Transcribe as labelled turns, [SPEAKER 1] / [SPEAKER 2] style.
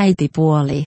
[SPEAKER 1] Äitipuoli.